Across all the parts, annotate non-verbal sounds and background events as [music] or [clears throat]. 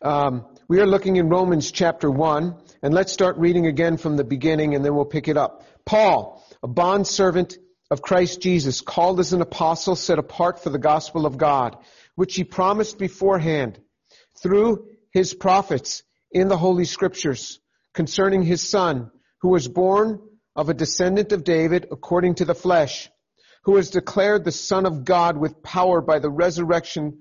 Um, we are looking in Romans chapter 1, and let's start reading again from the beginning and then we'll pick it up. Paul, a bondservant of Christ Jesus, called as an apostle, set apart for the gospel of God, which he promised beforehand through his prophets in the Holy Scriptures concerning his son, who was born of a descendant of David according to the flesh, who was declared the Son of God with power by the resurrection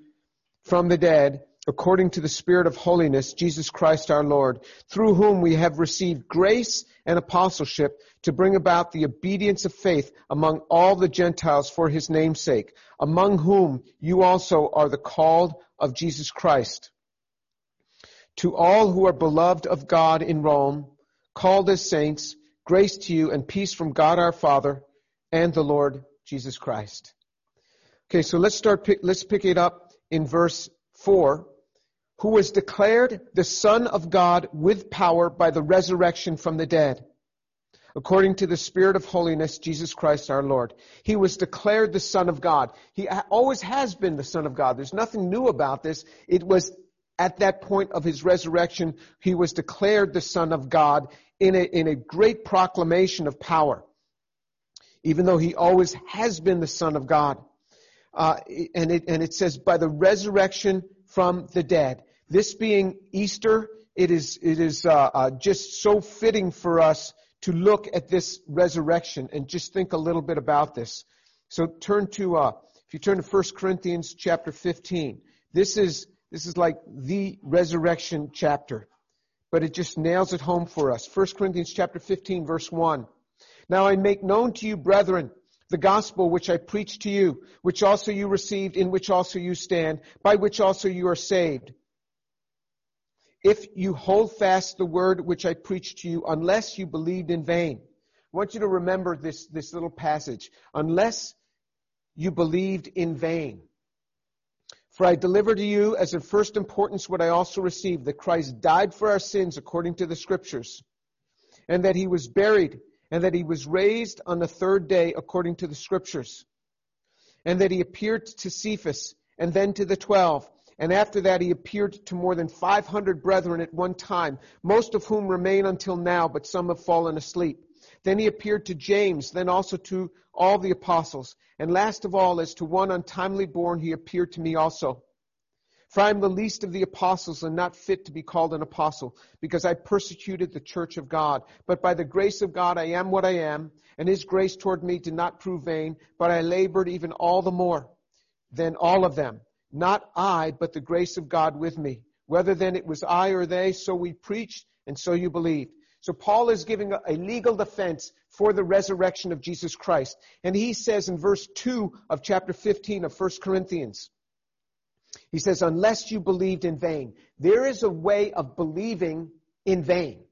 from the dead, according to the Spirit of holiness, Jesus Christ our Lord, through whom we have received grace and apostleship to bring about the obedience of faith among all the Gentiles for his name's sake, among whom you also are the called of Jesus Christ. To all who are beloved of God in Rome, called as saints, grace to you and peace from God our Father and the Lord Jesus Christ. Okay, so let's start, let's pick it up in verse 4 who was declared the Son of God with power by the resurrection from the dead, according to the Spirit of holiness, Jesus Christ our Lord. He was declared the Son of God. He always has been the Son of God. There's nothing new about this. It was at that point of his resurrection, he was declared the Son of God in a, in a great proclamation of power, even though he always has been the Son of God. Uh, and, it, and it says, by the resurrection from the dead. This being Easter, it is, it is uh, uh, just so fitting for us to look at this resurrection and just think a little bit about this. So turn to, uh, if you turn to 1 Corinthians chapter 15, this is, this is like the resurrection chapter, but it just nails it home for us. 1 Corinthians chapter 15 verse 1. Now I make known to you, brethren, the gospel which I preached to you, which also you received, in which also you stand, by which also you are saved if you hold fast the word which I preached to you, unless you believed in vain. I want you to remember this, this little passage. Unless you believed in vain. For I delivered to you as of first importance what I also received, that Christ died for our sins according to the scriptures, and that he was buried, and that he was raised on the third day according to the scriptures, and that he appeared to Cephas, and then to the twelve. And after that, he appeared to more than 500 brethren at one time, most of whom remain until now, but some have fallen asleep. Then he appeared to James, then also to all the apostles. And last of all, as to one untimely born, he appeared to me also. For I am the least of the apostles and not fit to be called an apostle, because I persecuted the church of God. But by the grace of God, I am what I am, and his grace toward me did not prove vain, but I labored even all the more than all of them. Not I, but the grace of God with me. Whether then it was I or they, so we preached and so you believed. So Paul is giving a, legal defense for the resurrection of Jesus Christ. And he says in verse 2 of chapter 15 of 1 Corinthians, he says, unless you believed in vain. There is a way of believing in vain.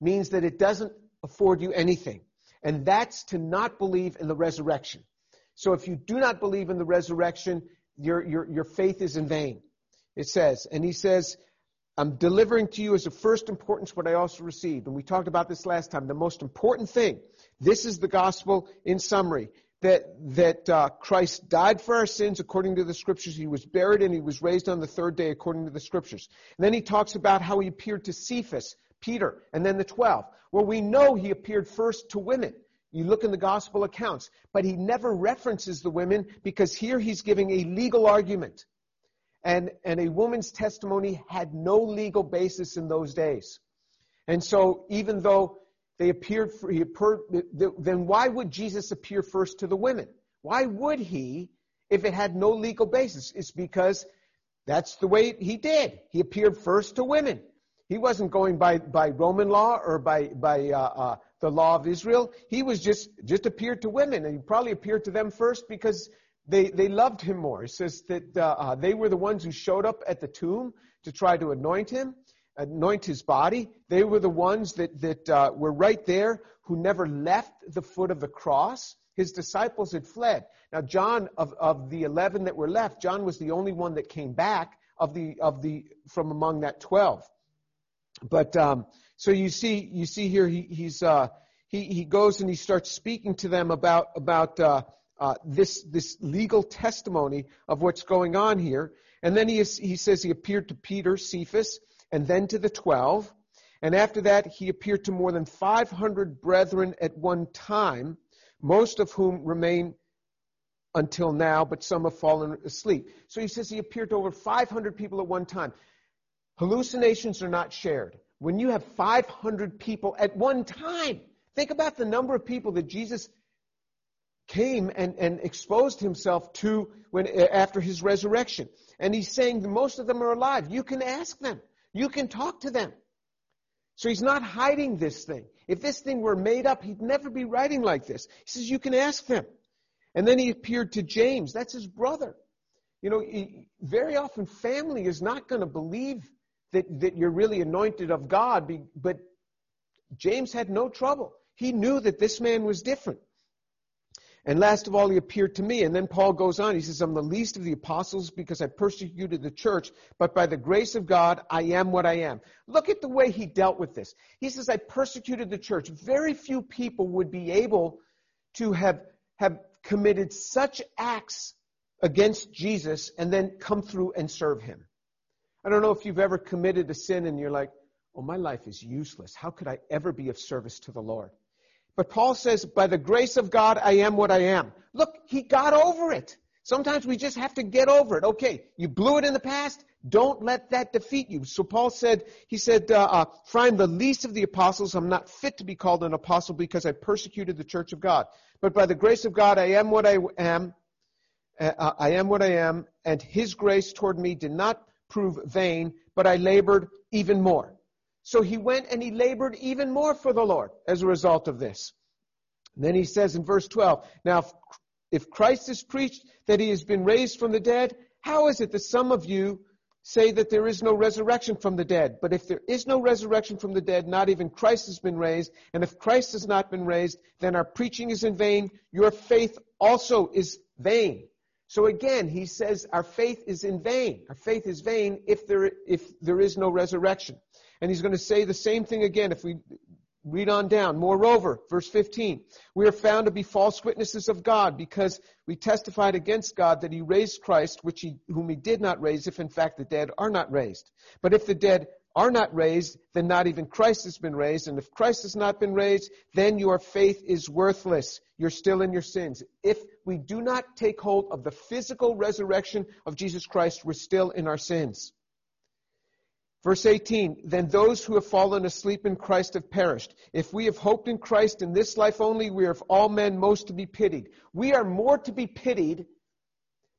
Means that it doesn't afford you anything. And that's to not believe in the resurrection. So if you do not believe in the resurrection, your, your, your faith is in vain. It says, and he says, I'm delivering to you as of first importance what I also received. And we talked about this last time. The most important thing, this is the gospel in summary, that, that uh, Christ died for our sins according to the scriptures. He was buried and he was raised on the third day according to the scriptures. And then he talks about how he appeared to Cephas, Peter, and then the twelve. Well, we know he appeared first to women. You look in the gospel accounts, but he never references the women because here he's giving a legal argument. And, and a woman's testimony had no legal basis in those days. And so even though they appeared, for, he appeared, then why would Jesus appear first to the women? Why would he if it had no legal basis? It's because that's the way he did. He appeared first to women. He wasn't going by, by Roman law or by, by uh, uh, the law of Israel. He was just, just appeared to women and he probably appeared to them first because they, they loved him more. It says that uh, uh, they were the ones who showed up at the tomb to try to anoint him, anoint his body. They were the ones that, that uh, were right there who never left the foot of the cross. His disciples had fled. Now, John, of, of the 11 that were left, John was the only one that came back of the, of the, from among that 12. But, um, so you see, you see here, he, he's, uh, he, he goes and he starts speaking to them about, about, uh, uh, this, this legal testimony of what's going on here. And then he, is, he says he appeared to Peter, Cephas, and then to the twelve. And after that, he appeared to more than 500 brethren at one time, most of whom remain until now, but some have fallen asleep. So he says he appeared to over 500 people at one time. Hallucinations are not shared. When you have 500 people at one time, think about the number of people that Jesus came and, and exposed himself to when, after his resurrection. And he's saying most of them are alive. You can ask them. You can talk to them. So he's not hiding this thing. If this thing were made up, he'd never be writing like this. He says, you can ask them. And then he appeared to James. That's his brother. You know, very often family is not going to believe that, that you're really anointed of God, but James had no trouble. He knew that this man was different. And last of all, he appeared to me. And then Paul goes on. He says, I'm the least of the apostles because I persecuted the church, but by the grace of God, I am what I am. Look at the way he dealt with this. He says, I persecuted the church. Very few people would be able to have, have committed such acts against Jesus and then come through and serve him. I don't know if you've ever committed a sin and you're like, oh, my life is useless. How could I ever be of service to the Lord? But Paul says, by the grace of God, I am what I am. Look, he got over it. Sometimes we just have to get over it. Okay, you blew it in the past. Don't let that defeat you. So Paul said, he said, uh, uh, for I am the least of the apostles. I'm not fit to be called an apostle because I persecuted the church of God. But by the grace of God, I am what I am. Uh, uh I am what I am. And his grace toward me did not prove vain, but I labored even more. So he went and he labored even more for the Lord as a result of this. And then he says in verse 12, now if, Christ is preached that he has been raised from the dead, how is it that some of you say that there is no resurrection from the dead? But if there is no resurrection from the dead, not even Christ has been raised. And if Christ has not been raised, then our preaching is in vain. Your faith also is vain. So again, he says our faith is in vain. Our faith is vain if there, if there is no resurrection. And he's going to say the same thing again if we read on down. Moreover, verse 15, we are found to be false witnesses of God because we testified against God that he raised Christ, which he, whom he did not raise, if in fact the dead are not raised. But if the dead are not raised, then not even Christ has been raised. And if Christ has not been raised, then your faith is worthless. You're still in your sins. If we do not take hold of the physical resurrection of Jesus Christ, we're still in our sins. Verse 18, then those who have fallen asleep in Christ have perished. If we have hoped in Christ in this life only, we are of all men most to be pitied. We are more to be pitied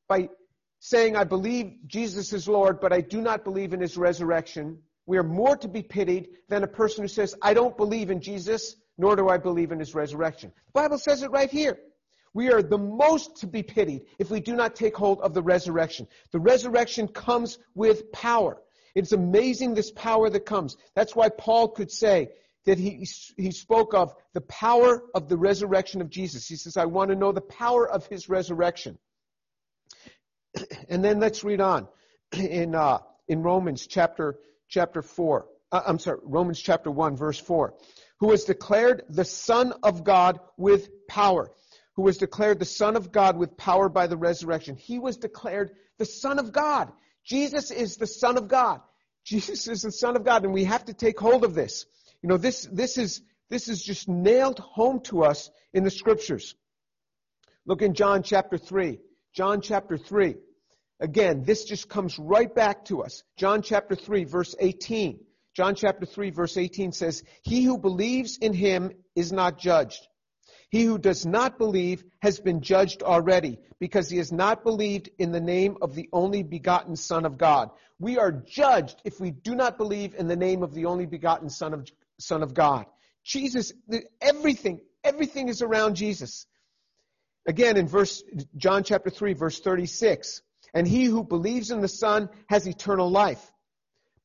by saying, I believe Jesus is Lord, but I do not believe in his resurrection. We are more to be pitied than a person who says, I don't believe in Jesus, nor do I believe in his resurrection. The Bible says it right here. We are the most to be pitied if we do not take hold of the resurrection. The resurrection comes with power. It's amazing this power that comes. That's why Paul could say that he, he spoke of the power of the resurrection of Jesus. He says, I want to know the power of his resurrection. [clears throat] And then let's read on [clears throat] in, uh, in Romans chapter, chapter 4. Uh, I'm sorry, Romans chapter 1, verse 4. Who was declared the Son of God with power. Who was declared the Son of God with power by the resurrection. He was declared the Son of God. Jesus is the Son of God. Jesus is the Son of God, and we have to take hold of this. You know, this, this is, this is just nailed home to us in the scriptures. Look in John chapter 3. John chapter 3. Again, this just comes right back to us. John chapter 3 verse 18. John chapter 3 verse 18 says, He who believes in him is not judged. He who does not believe has been judged already because he has not believed in the name of the only begotten Son of God. We are judged if we do not believe in the name of the only begotten Son of, Son of God. Jesus, everything, everything is around Jesus. Again, in verse, John chapter 3, verse 36, and he who believes in the Son has eternal life.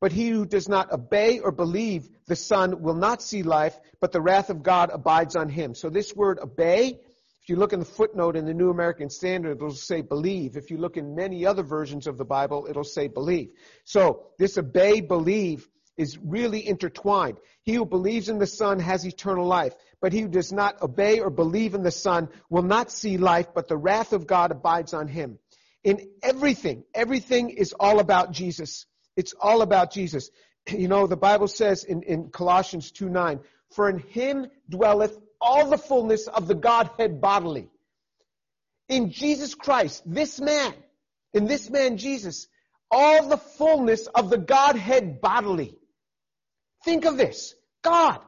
But he who does not obey or believe the Son will not see life, but the wrath of God abides on him. So this word obey, if you look in the footnote in the New American Standard, it'll say believe. If you look in many other versions of the Bible, it'll say believe. So this obey, believe is really intertwined. He who believes in the Son has eternal life, but he who does not obey or believe in the Son will not see life, but the wrath of God abides on him. In everything. Everything is all about Jesus. It's all about Jesus. You know, the Bible says in, in Colossians 2 9, for in him dwelleth all the fullness of the Godhead bodily. In Jesus Christ, this man, in this man Jesus, all the fullness of the Godhead bodily. Think of this. God,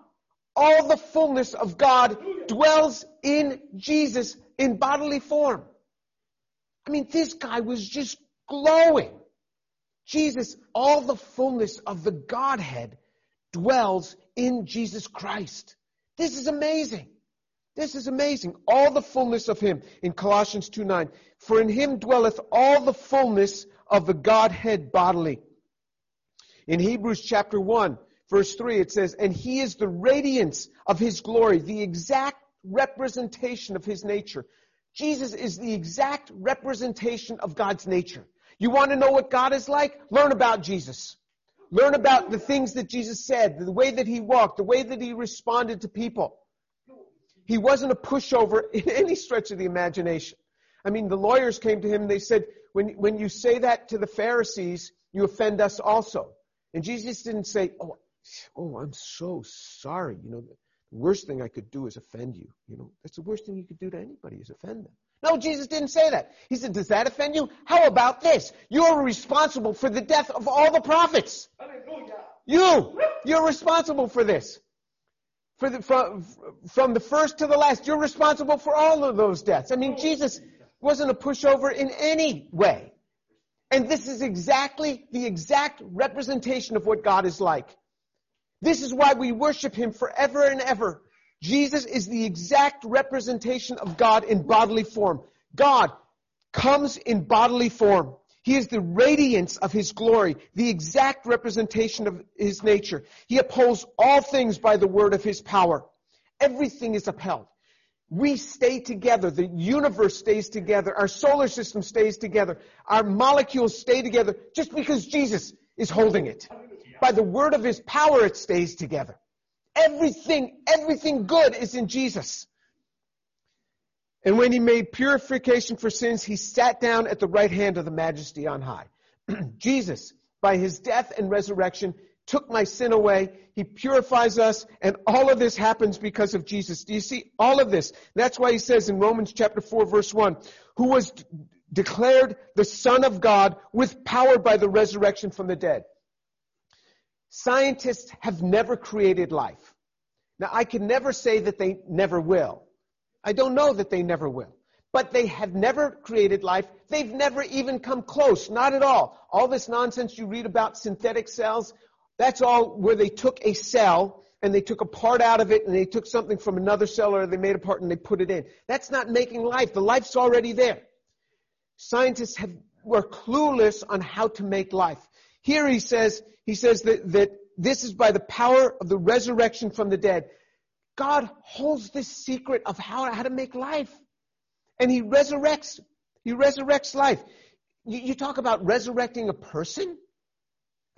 all the fullness of God dwells in Jesus in bodily form. I mean, this guy was just glowing. Jesus, all the fullness of the Godhead dwells in Jesus Christ. This is amazing. This is amazing. All the fullness of Him in Colossians 2 9. For in Him dwelleth all the fullness of the Godhead bodily. In Hebrews chapter 1, verse 3, it says, And He is the radiance of His glory, the exact representation of His nature. Jesus is the exact representation of God's nature. You want to know what God is like? Learn about Jesus. Learn about the things that Jesus said, the way that He walked, the way that He responded to people. He wasn't a pushover [laughs] in any stretch of the imagination. I mean, the lawyers came to him and they said, when, when you say that to the Pharisees, you offend us also. And Jesus didn't say, oh, oh, I'm so sorry. You know, worst thing I could do is offend you. You know, that's the worst thing you could do to anybody is offend them. No, Jesus didn't say that. He said, does that offend you? How about this? You're responsible for the death of all the prophets. You, you're responsible for this For the, from, from the first to the last. You're responsible for all of those deaths. I mean, Jesus wasn't a pushover in any way. And this is exactly the exact representation of what God is like. This is why we worship Him forever and ever. Jesus is the exact representation of God in bodily form. God comes in bodily form. He is the radiance of His glory, the exact representation of His nature. He upholds all things by the word of His power. Everything is upheld. We stay together. The universe stays together. Our solar system stays together. Our molecules stay together just because Jesus is holding it. By the word of His power, it stays together. Everything, everything good is in Jesus. And when he made purification for sins, he sat down at the right hand of the majesty on high. [clears throat] Jesus, by his death and resurrection, took my sin away. He purifies us, and all of this happens because of Jesus. Do you see all of this? That's why he says in Romans chapter 4 verse 1, who was declared the Son of God with power by the resurrection from the dead. Scientists have never created life. Now I can never say that they never will. I don't know that they never will. But they have never created life. They've never even come close. Not at all. All this nonsense you read about synthetic cells, that's all where they took a cell and they took a part out of it and they took something from another cell or they made a part and they put it in. That's not making life. The life's already there. Scientists have, were clueless on how to make life. Here he says, he says that, that this is by the power of the resurrection from the dead. God holds this secret of how, how to make life. And He resurrects. He resurrects life. You, you talk about resurrecting a person?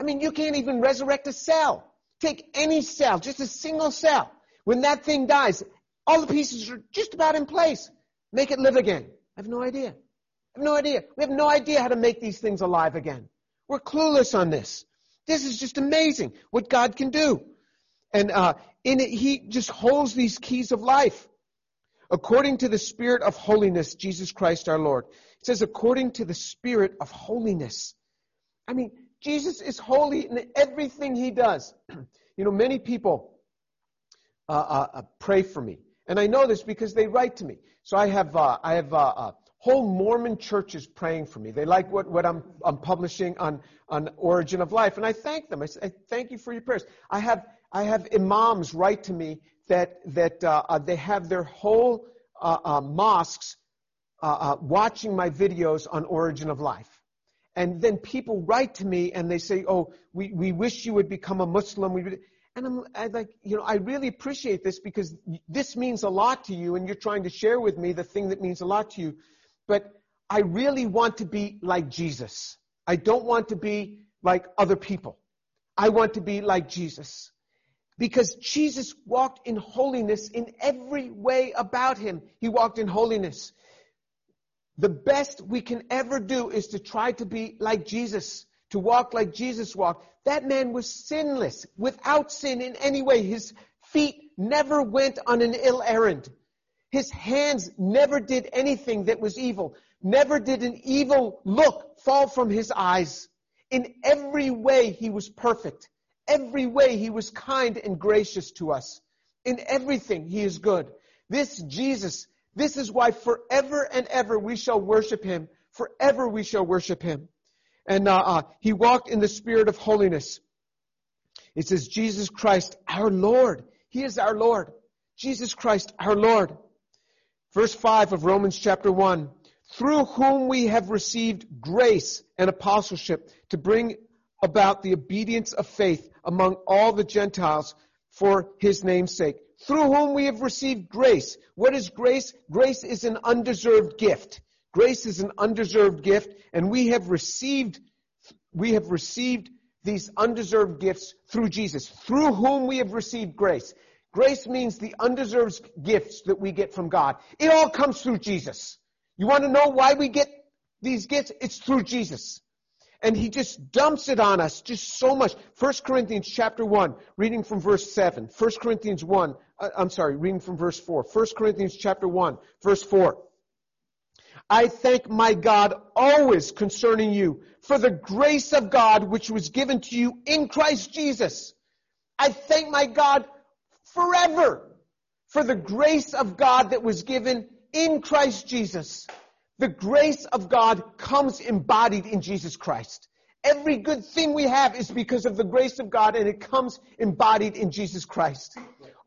I mean, you can't even resurrect a cell. Take any cell, just a single cell. When that thing dies, all the pieces are just about in place. Make it live again. I have no idea. I have no idea. We have no idea how to make these things alive again. We're clueless on this. This is just amazing what God can do. And uh, in it, he just holds these keys of life. According to the Spirit of holiness, Jesus Christ our Lord. It says, according to the Spirit of holiness. I mean, Jesus is holy in everything he does. [clears throat] you know, many people uh, uh, uh, pray for me. And I know this because they write to me. So I have, uh, I have uh, whole Mormon churches praying for me. They like what, what I'm, I'm publishing on, on Origin of Life. And I thank them. I say, thank you for your prayers. I have I have imams write to me that that uh, uh, they have their whole uh, uh mosques uh, uh, watching my videos on Origin of Life, and then people write to me and they say, "Oh, we, we wish you would become a Muslim." We and I'm I like, you know, I really appreciate this because this means a lot to you, and you're trying to share with me the thing that means a lot to you. But I really want to be like Jesus. I don't want to be like other people. I want to be like Jesus. Because Jesus walked in holiness in every way about him. He walked in holiness. the best we can ever do is to try to be like Jesus, to walk like Jesus walked. That man was sinless, without sin in any way. His feet never went on an ill errand. His hands never did anything that was evil. Never did an evil look fall from his eyes. In every way, he was perfect. Every way, he was kind and gracious to us. In everything, he is good. This Jesus, this is why forever and ever we shall worship him. Forever we shall worship him. And uh, uh, he walked in the spirit of holiness. It says, Jesus Christ, our Lord. He is our Lord. Jesus Christ, our Lord. Verse 5 of Romans chapter 1 through whom we have received grace and apostleship to bring about the obedience of faith among all the Gentiles for his name's sake. Through whom we have received grace. What is grace? Grace is an undeserved gift. Grace is an undeserved gift, and we have received, we have received these undeserved gifts through Jesus, through whom we have received grace. Grace means the undeserved gifts that we get from God. It all comes through Jesus. You want to know why we get these gifts? It's through Jesus. And he just dumps it on us just so much. 1 Corinthians chapter 1, reading from verse 7. 1 Corinthians 1, uh, I'm sorry, reading from verse 4. 1 Corinthians chapter 1, verse 4. I thank my God always concerning you for the grace of God which was given to you in Christ Jesus. I thank my God forever for the grace of God that was given in Christ Jesus. The grace of God comes embodied in Jesus Christ. Every good thing we have is because of the grace of God and it comes embodied in Jesus Christ.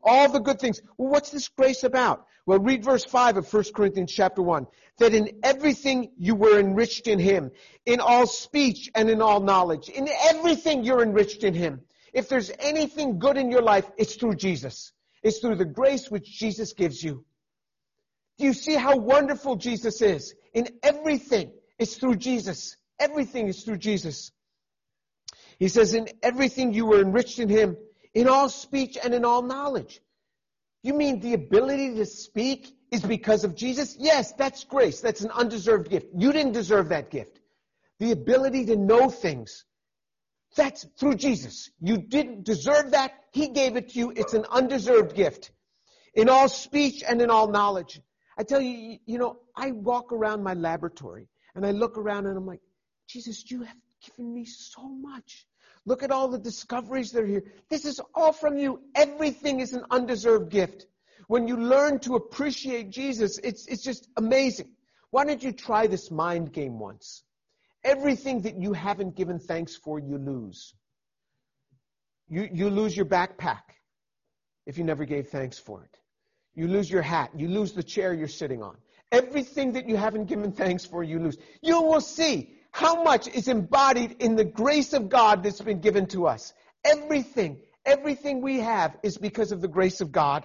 All the good things. Well, what's this grace about? Well, read verse 5 of 1 Corinthians chapter 1. That in everything you were enriched in Him. In all speech and in all knowledge. In everything you're enriched in Him. If there's anything good in your life, it's through Jesus. It's through the grace which Jesus gives you. Do you see how wonderful Jesus is? In everything, it's through Jesus. Everything is through Jesus. He says, in everything you were enriched in Him, in all speech and in all knowledge. You mean the ability to speak is because of Jesus? Yes, that's grace. That's an undeserved gift. You didn't deserve that gift. The ability to know things, that's through Jesus. You didn't deserve that. He gave it to you. It's an undeserved gift. In all speech and in all knowledge. I tell you, you know, I walk around my laboratory and I look around and I'm like, Jesus, you have given me so much. Look at all the discoveries that are here. This is all from you. Everything is an undeserved gift. When you learn to appreciate Jesus, it's, it's just amazing. Why don't you try this mind game once? Everything that you haven't given thanks for, you lose. You, you lose your backpack if you never gave thanks for it. You lose your hat. You lose the chair you're sitting on. Everything that you haven't given thanks for, you lose. You will see how much is embodied in the grace of God that's been given to us. Everything, everything we have is because of the grace of God.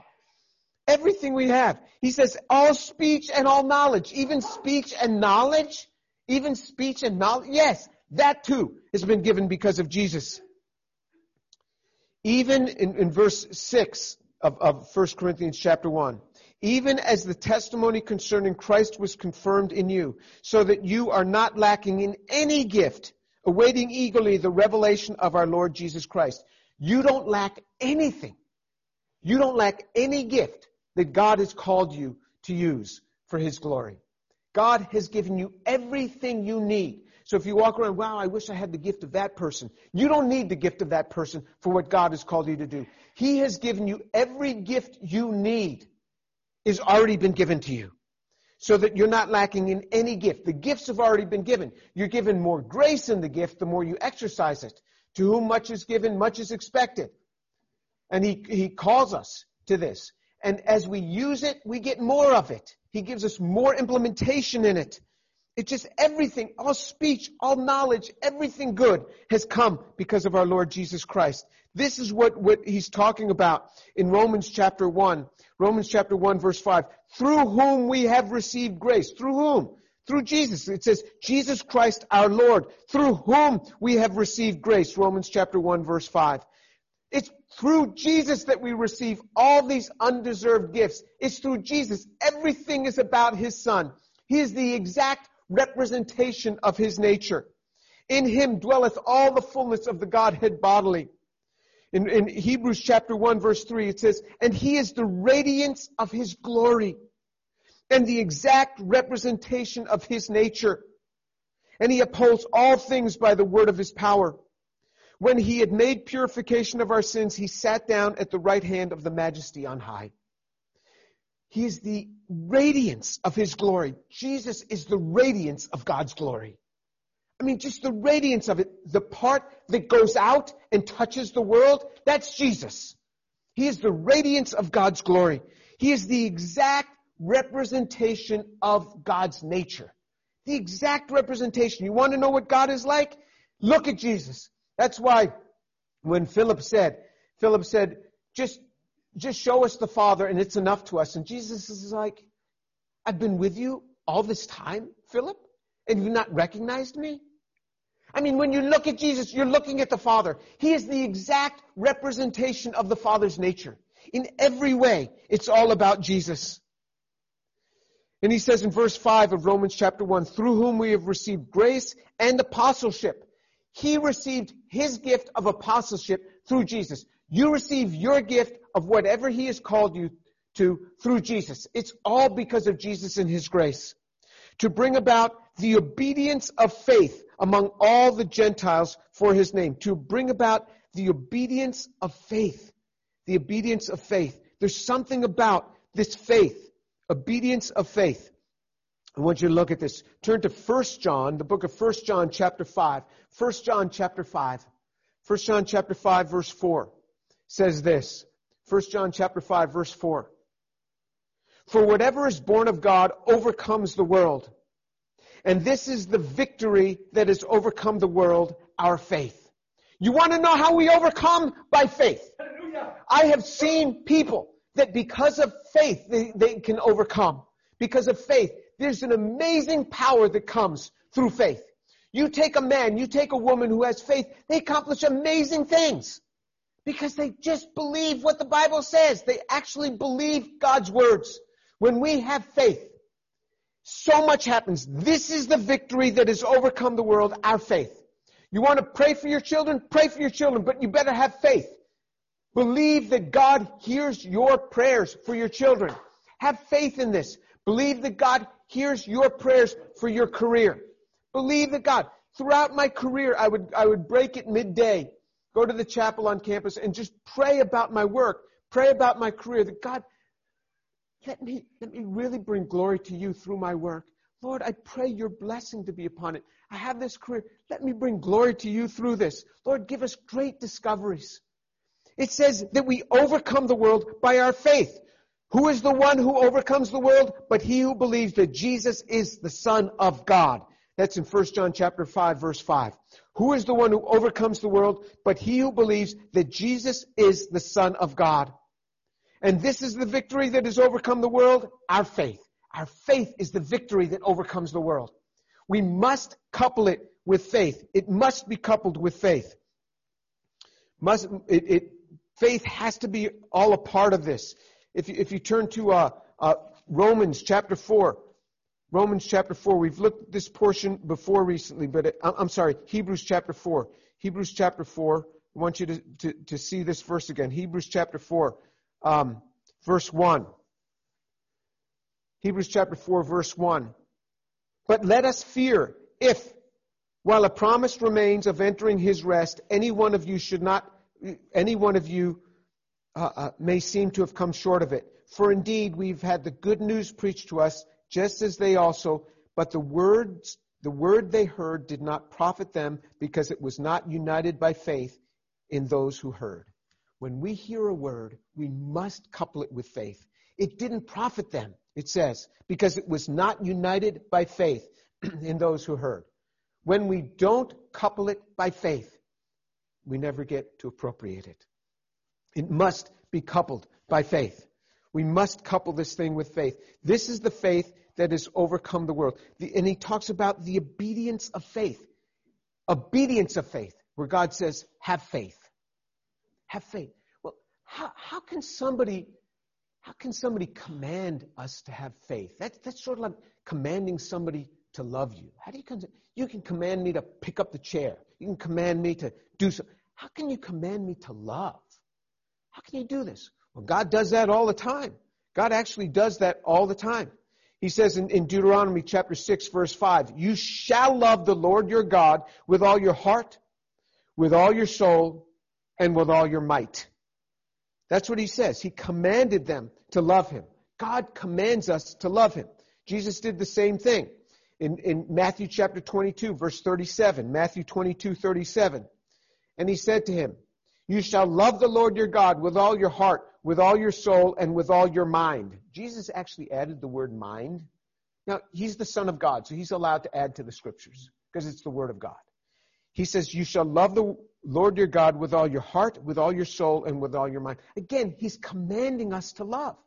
Everything we have. He says, all speech and all knowledge, even speech and knowledge, even speech and knowledge. Yes, that too has been given because of Jesus. Even in, in verse 6, of, of 1 Corinthians chapter 1. Even as the testimony concerning Christ was confirmed in you, so that you are not lacking in any gift, awaiting eagerly the revelation of our Lord Jesus Christ. You don't lack anything. You don't lack any gift that God has called you to use for His glory. God has given you everything you need. So if you walk around, wow, I wish I had the gift of that person. You don't need the gift of that person for what God has called you to do. He has given you every gift you need is already been given to you. So that you're not lacking in any gift. The gifts have already been given. You're given more grace in the gift the more you exercise it. To whom much is given, much is expected. And he, he calls us to this. And as we use it, we get more of it. He gives us more implementation in it. It's just everything, all speech, all knowledge, everything good has come because of our Lord Jesus Christ. This is what, what he's talking about in Romans chapter 1. Romans chapter 1 verse 5. Through whom we have received grace. Through whom? Through Jesus. It says, Jesus Christ our Lord, through whom we have received grace. Romans chapter 1 verse 5. It's through Jesus that we receive all these undeserved gifts. It's through Jesus. Everything is about His Son. He is the exact representation of his nature. In him dwelleth all the fullness of the Godhead bodily. In, in, Hebrews chapter 1 verse 3 it says, and he is the radiance of his glory and the exact representation of his nature. And he upholds all things by the word of his power. When he had made purification of our sins, he sat down at the right hand of the majesty on high. He is the radiance of his glory. Jesus is the radiance of God's glory. I mean, just the radiance of it, the part that goes out and touches the world, that's Jesus. He is the radiance of God's glory. He is the exact representation of God's nature. The exact representation. You want to know what God is like? Look at Jesus. That's why when Philip said, Philip said, just, just show us the Father and it's enough to us. And Jesus is like, I've been with you all this time, Philip, and you've not recognized me? I mean, when you look at Jesus, you're looking at the Father. He is the exact representation of the Father's nature. In every way, it's all about Jesus. And he says in verse 5 of Romans chapter 1, through whom we have received grace and apostleship. He received his gift of apostleship through Jesus. You receive your gift of whatever he has called you to through Jesus. It's all because of Jesus and his grace. To bring about the obedience of faith among all the Gentiles for his name. To bring about the obedience of faith. The obedience of faith. There's something about this faith obedience of faith. I want you to look at this. Turn to 1 John, the book of 1 John chapter 5. 1 John chapter 5. 1 John chapter 5 verse 4 says this. 1 John chapter 5 verse 4. For whatever is born of God overcomes the world. And this is the victory that has overcome the world, our faith. You want to know how we overcome? By faith. I have seen people that because of faith they, they can overcome. Because of faith. There's an amazing power that comes through faith. You take a man, you take a woman who has faith, they accomplish amazing things. Because they just believe what the Bible says. They actually believe God's words. When we have faith, so much happens. This is the victory that has overcome the world, our faith. You want to pray for your children? Pray for your children, but you better have faith. Believe that God hears your prayers for your children. Have faith in this. Believe that God hears your prayers for your career. Believe that God, throughout my career, I would, I would break at midday, go to the chapel on campus and just pray about my work, pray about my career, that God, let me, let me really bring glory to you through my work. Lord, I pray your blessing to be upon it. I have this career. Let me bring glory to you through this. Lord, give us great discoveries. It says that we overcome the world by our faith. Who is the one who overcomes the world? But he who believes that Jesus is the Son of God. That's in 1 John chapter 5 verse 5. Who is the one who overcomes the world? But he who believes that Jesus is the Son of God. And this is the victory that has overcome the world? Our faith. Our faith is the victory that overcomes the world. We must couple it with faith. It must be coupled with faith. Must, it, it Faith has to be all a part of this. If you, if you turn to uh, uh, Romans chapter 4, Romans chapter 4, we've looked at this portion before recently, but it, I'm sorry, Hebrews chapter 4. Hebrews chapter 4, I want you to, to, to see this verse again. Hebrews chapter 4, um, verse 1. Hebrews chapter 4, verse 1. But let us fear if, while a promise remains of entering his rest, any one of you should not any one of you uh, uh, may seem to have come short of it. For indeed, we've had the good news preached to us, just as they also, but the words, the word they heard did not profit them because it was not united by faith in those who heard. When we hear a word, we must couple it with faith. It didn't profit them, it says, because it was not united by faith [clears throat] in those who heard. When we don't couple it by faith, we never get to appropriate it. It must be coupled by faith. We must couple this thing with faith. This is the faith that has overcome the world. The, and he talks about the obedience of faith. Obedience of faith, where God says, have faith. Have faith. Well, how, how can somebody how can somebody command us to have faith? That, that's sort of like commanding somebody to love you. How do you, you can command me to pick up the chair. You can command me to do something. How can you command me to love? How can you do this? Well, God does that all the time. God actually does that all the time. He says in, in, Deuteronomy chapter 6 verse 5, you shall love the Lord your God with all your heart, with all your soul, and with all your might. That's what he says. He commanded them to love him. God commands us to love him. Jesus did the same thing in, in Matthew chapter 22, verse 37. Matthew 22, 37. And he said to him, You shall love the Lord your God with all your heart, with all your soul, and with all your mind. Jesus actually added the word mind. Now, he's the Son of God, so he's allowed to add to the scriptures because it's the Word of God. He says, You shall love the Lord your God with all your heart, with all your soul, and with all your mind. Again, he's commanding us to love,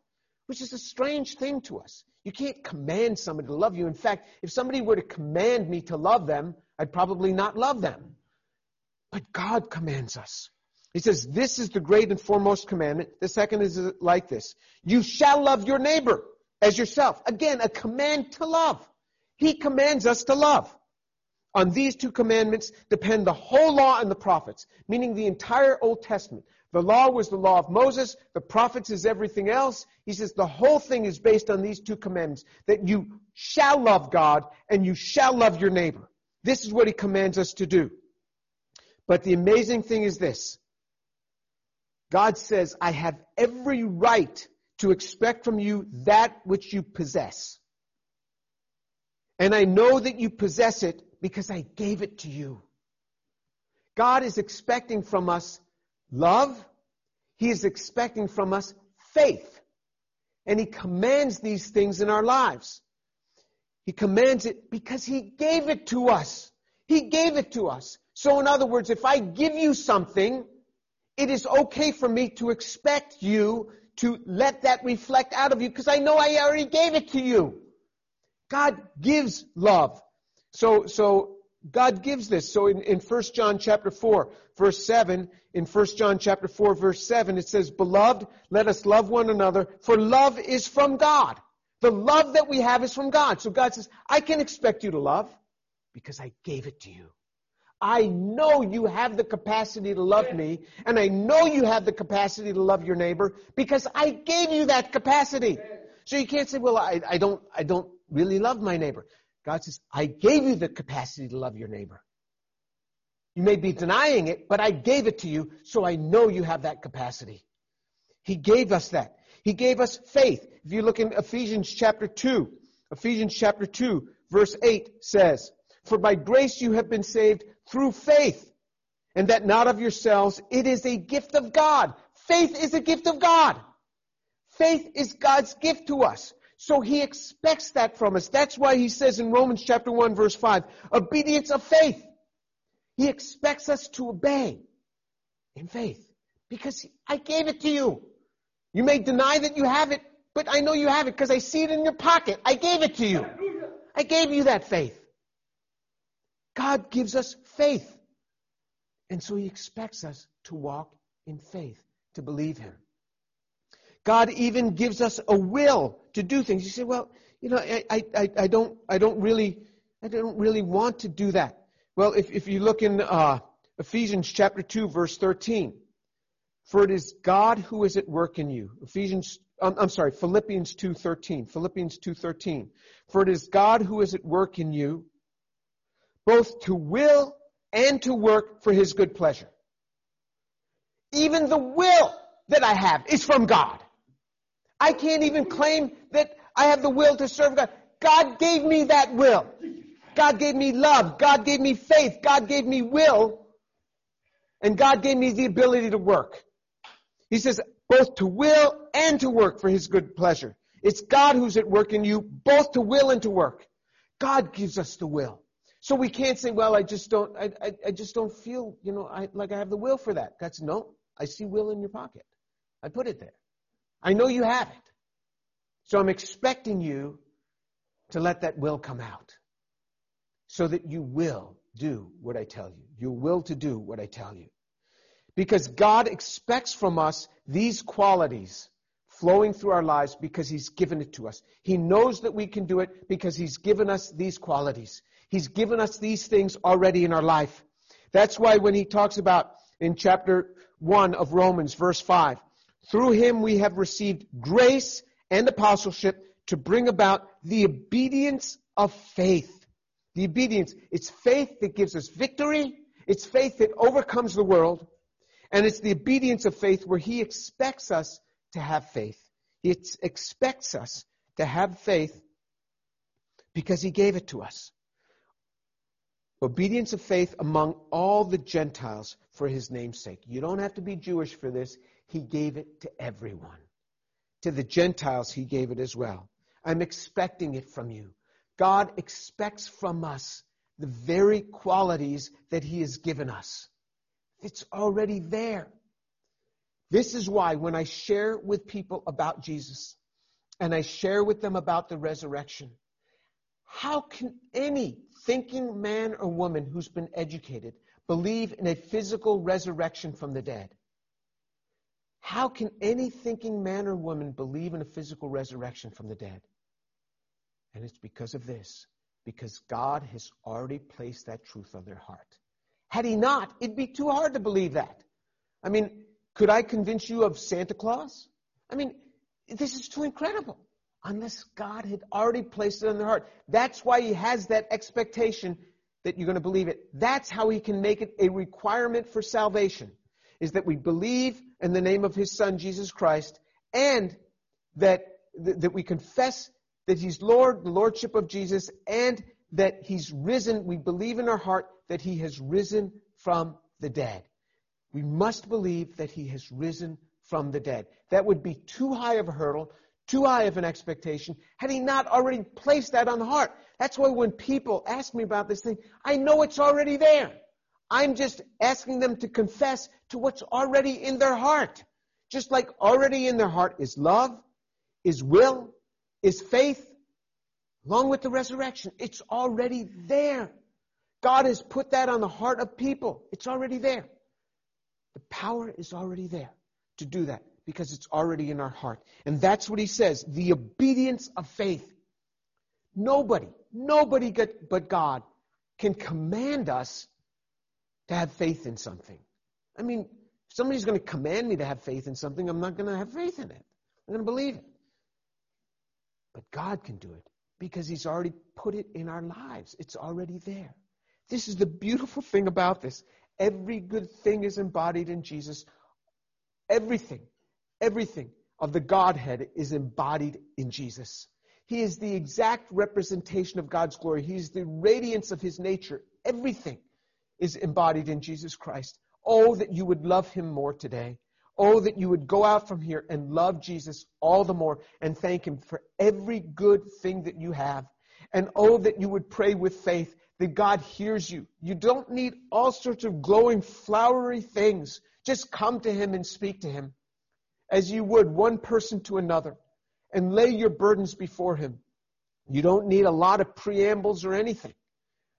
which is a strange thing to us. You can't command somebody to love you. In fact, if somebody were to command me to love them, I'd probably not love them. But God commands us. He says, This is the great and foremost commandment. The second is like this You shall love your neighbor as yourself. Again, a command to love. He commands us to love. On these two commandments depend the whole law and the prophets, meaning the entire Old Testament. The law was the law of Moses, the prophets is everything else. He says the whole thing is based on these two commandments that you shall love God and you shall love your neighbor. This is what he commands us to do. But the amazing thing is this God says, I have every right to expect from you that which you possess. And I know that you possess it because I gave it to you. God is expecting from us love. He is expecting from us faith. And He commands these things in our lives. He commands it because He gave it to us. He gave it to us. So in other words, if I give you something, it is okay for me to expect you to let that reflect out of you because I know I already gave it to you. God gives love. So, so God gives this. So in, in 1 John chapter 4, verse 7, in 1 John chapter 4, verse 7, it says, Beloved, let us love one another, for love is from God. The love that we have is from God. So God says, I can expect you to love because I gave it to you. I know you have the capacity to love me, and I know you have the capacity to love your neighbor because I gave you that capacity. So you can't say, well, I, I don't, I don't really love my neighbor. God says, I gave you the capacity to love your neighbor. You may be denying it, but I gave it to you, so I know you have that capacity. He gave us that. He gave us faith. If you look in Ephesians chapter 2, Ephesians chapter 2, verse 8 says, For by grace you have been saved through faith, and that not of yourselves, it is a gift of God. Faith is a gift of God. Faith is God's gift to us. So he expects that from us. That's why he says in Romans chapter 1 verse 5, obedience of faith. He expects us to obey in faith because I gave it to you. You may deny that you have it, but I know you have it because I see it in your pocket. I gave it to you. I gave you that faith. God gives us faith. And so he expects us to walk in faith, to believe him. God even gives us a will to do things. You say, well, you know, I, I, I don't, I don't really, I don't really want to do that. Well, if, if you look in uh, Ephesians chapter 2, verse 13, for it is God who is at work in you. Ephesians, I'm sorry, Philippians 2.13. Philippians 2.13. For it is God who is at work in you, both to will and to work for his good pleasure. Even the will that I have is from God. I can't even claim that I have the will to serve God. God gave me that will. God gave me love. God gave me faith. God gave me will. And God gave me the ability to work. He says, both to will and to work for His good pleasure. It's God who's at work in you, both to will and to work. God gives us the will. So we can't say, well, I just don't, I, I, I just don't feel, you know, I, like I have the will for that. God says, no, I see will in your pocket. I put it there. I know you have it. So I'm expecting you to let that will come out so that you will do what I tell you. You will to do what I tell you. Because God expects from us these qualities flowing through our lives because He's given it to us. He knows that we can do it because He's given us these qualities. He's given us these things already in our life. That's why when He talks about in chapter 1 of Romans, verse 5, through Him we have received grace and apostleship to bring about the obedience of faith. The obedience. It's faith that gives us victory. It's faith that overcomes the world. And it's the obedience of faith where He expects us to have faith. He expects us to have faith because He gave it to us. Obedience of faith among all the Gentiles for His name's sake. You don't have to be Jewish for this. He gave it to everyone. To the Gentiles, He gave it as well. I'm expecting it from you. God expects from us the very qualities that He has given us. It's already there. This is why when I share with people about Jesus and I share with them about the resurrection, how can any thinking man or woman who's been educated believe in a physical resurrection from the dead? How can any thinking man or woman believe in a physical resurrection from the dead? And it's because of this, because God has already placed that truth on their heart. Had He not, it'd be too hard to believe that. I mean, could I convince you of Santa Claus? I mean, this is too incredible. Unless God had already placed it in their heart. That's why He has that expectation that you're going to believe it. That's how He can make it a requirement for salvation, is that we believe in the name of His Son, Jesus Christ, and that, that we confess that He's Lord, the Lordship of Jesus, and that He's risen. We believe in our heart that He has risen from the dead. We must believe that He has risen from the dead. That would be too high of a hurdle, too high of an expectation, had He not already placed that on the heart. That's why when people ask me about this thing, I know it's already there. I'm just asking them to confess to what's already in their heart. Just like already in their heart is love, is will, is faith, along with the resurrection. It's already there. God has put that on the heart of people. It's already there. The power is already there to do that because it's already in our heart. And that's what he says the obedience of faith. Nobody, nobody but God can command us to have faith in something. I mean, if somebody's going to command me to have faith in something, I'm not going to have faith in it. I'm going to believe it. But God can do it because He's already put it in our lives. It's already there. This is the beautiful thing about this. Every good thing is embodied in Jesus. Everything, everything of the Godhead is embodied in Jesus. He is the exact representation of God's glory. He is the radiance of His nature. Everything is embodied in Jesus Christ. Oh, that you would love Him more today. Oh, that you would go out from here and love Jesus all the more and thank Him for every good thing that you have. And oh, that you would pray with faith that God hears you. You don't need all sorts of glowing, flowery things. Just come to Him and speak to Him as you would one person to another and lay your burdens before Him. You don't need a lot of preambles or anything.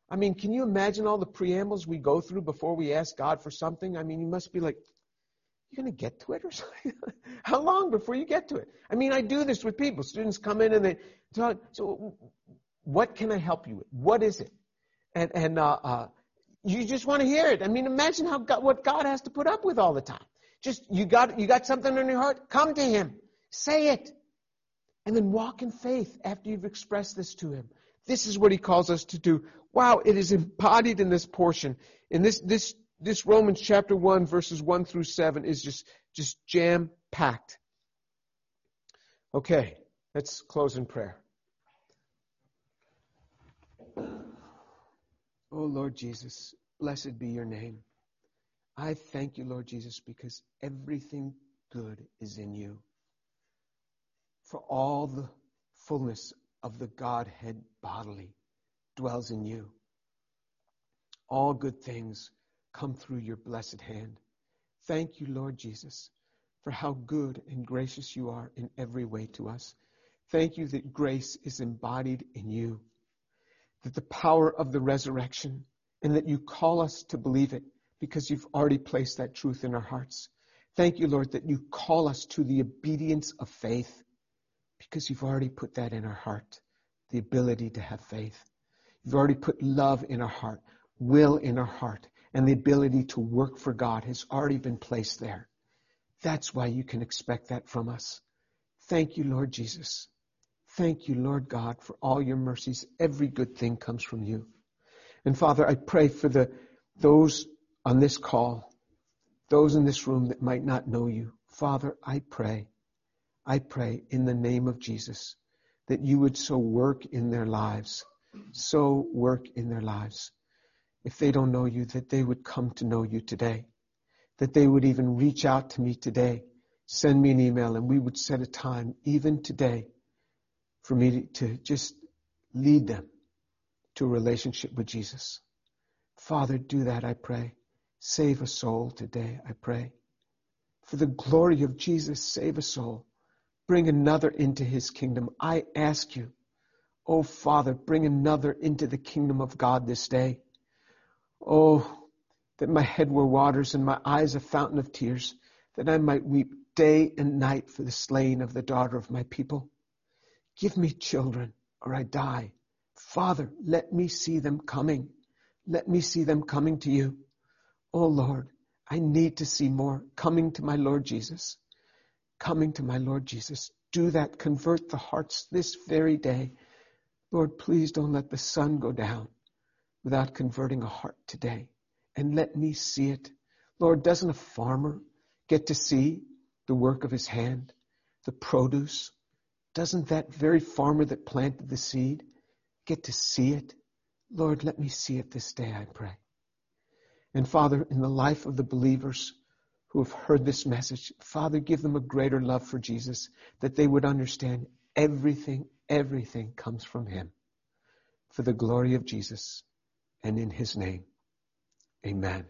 I mean, can you imagine all the preambles we go through before we ask God for something? I mean, you must be like, you're going to get to it or [laughs] something? How long before you get to it? I mean, I do this with people. Students come in and they talk, so what can I help you with? What is it? And, and, uh, uh, you just want to hear it. I mean, imagine how God, what God has to put up with all the time. Just, you got, you got something in your heart? Come to Him. Say it. And then walk in faith after you've expressed this to Him. This is what He calls us to do. Wow, it is embodied in this portion. In this, this this Romans chapter 1 verses 1 through 7 is just, just jam packed. Okay, let's close in prayer. Oh Lord Jesus, blessed be your name. I thank you, Lord Jesus, because everything good is in you. For all the fullness of the Godhead bodily dwells in you. All good things come through your blessed hand. Thank you, Lord Jesus, for how good and gracious you are in every way to us. Thank you that grace is embodied in you, that the power of the resurrection, and that you call us to believe it because you've already placed that truth in our hearts. Thank you, Lord, that you call us to the obedience of faith because you've already put that in our heart, the ability to have faith. You've already put love in our heart, will in our heart, and the ability to work for God has already been placed there. That's why you can expect that from us. Thank you, Lord Jesus. Thank you, Lord God, for all your mercies. Every good thing comes from you. And Father, I pray for the, those on this call, those in this room that might not know you. Father, I pray, I pray in the name of Jesus that you would so work in their lives, so work in their lives. If they don't know you, that they would come to know you today, that they would even reach out to me today, send me an email, and we would set a time, even today, for me to, just lead them to a relationship with Jesus. Father, do that, I pray. Save a soul today, I pray. For the glory of Jesus, save a soul. Bring another into his kingdom. I ask you, oh Father, bring another into the kingdom of God this day. Oh, that my head were waters and my eyes a fountain of tears, that I might weep day and night for the slaying of the daughter of my people. Give me children or I die. Father, let me see them coming. Let me see them coming to you. Oh Lord, I need to see more coming to my Lord Jesus. Coming to my Lord Jesus. Do that. Convert the hearts this very day. Lord, please don't let the sun go down without converting a heart today. And let me see it. Lord, doesn't a farmer get to see the work of his hand, the produce? Doesn't that very farmer that planted the seed get to see it? Lord, let me see it this day, I pray. And Father, in the life of the believers who have heard this message, Father, give them a greater love for Jesus, that they would understand everything, everything comes from Him. For the glory of Jesus and in His name. Amen.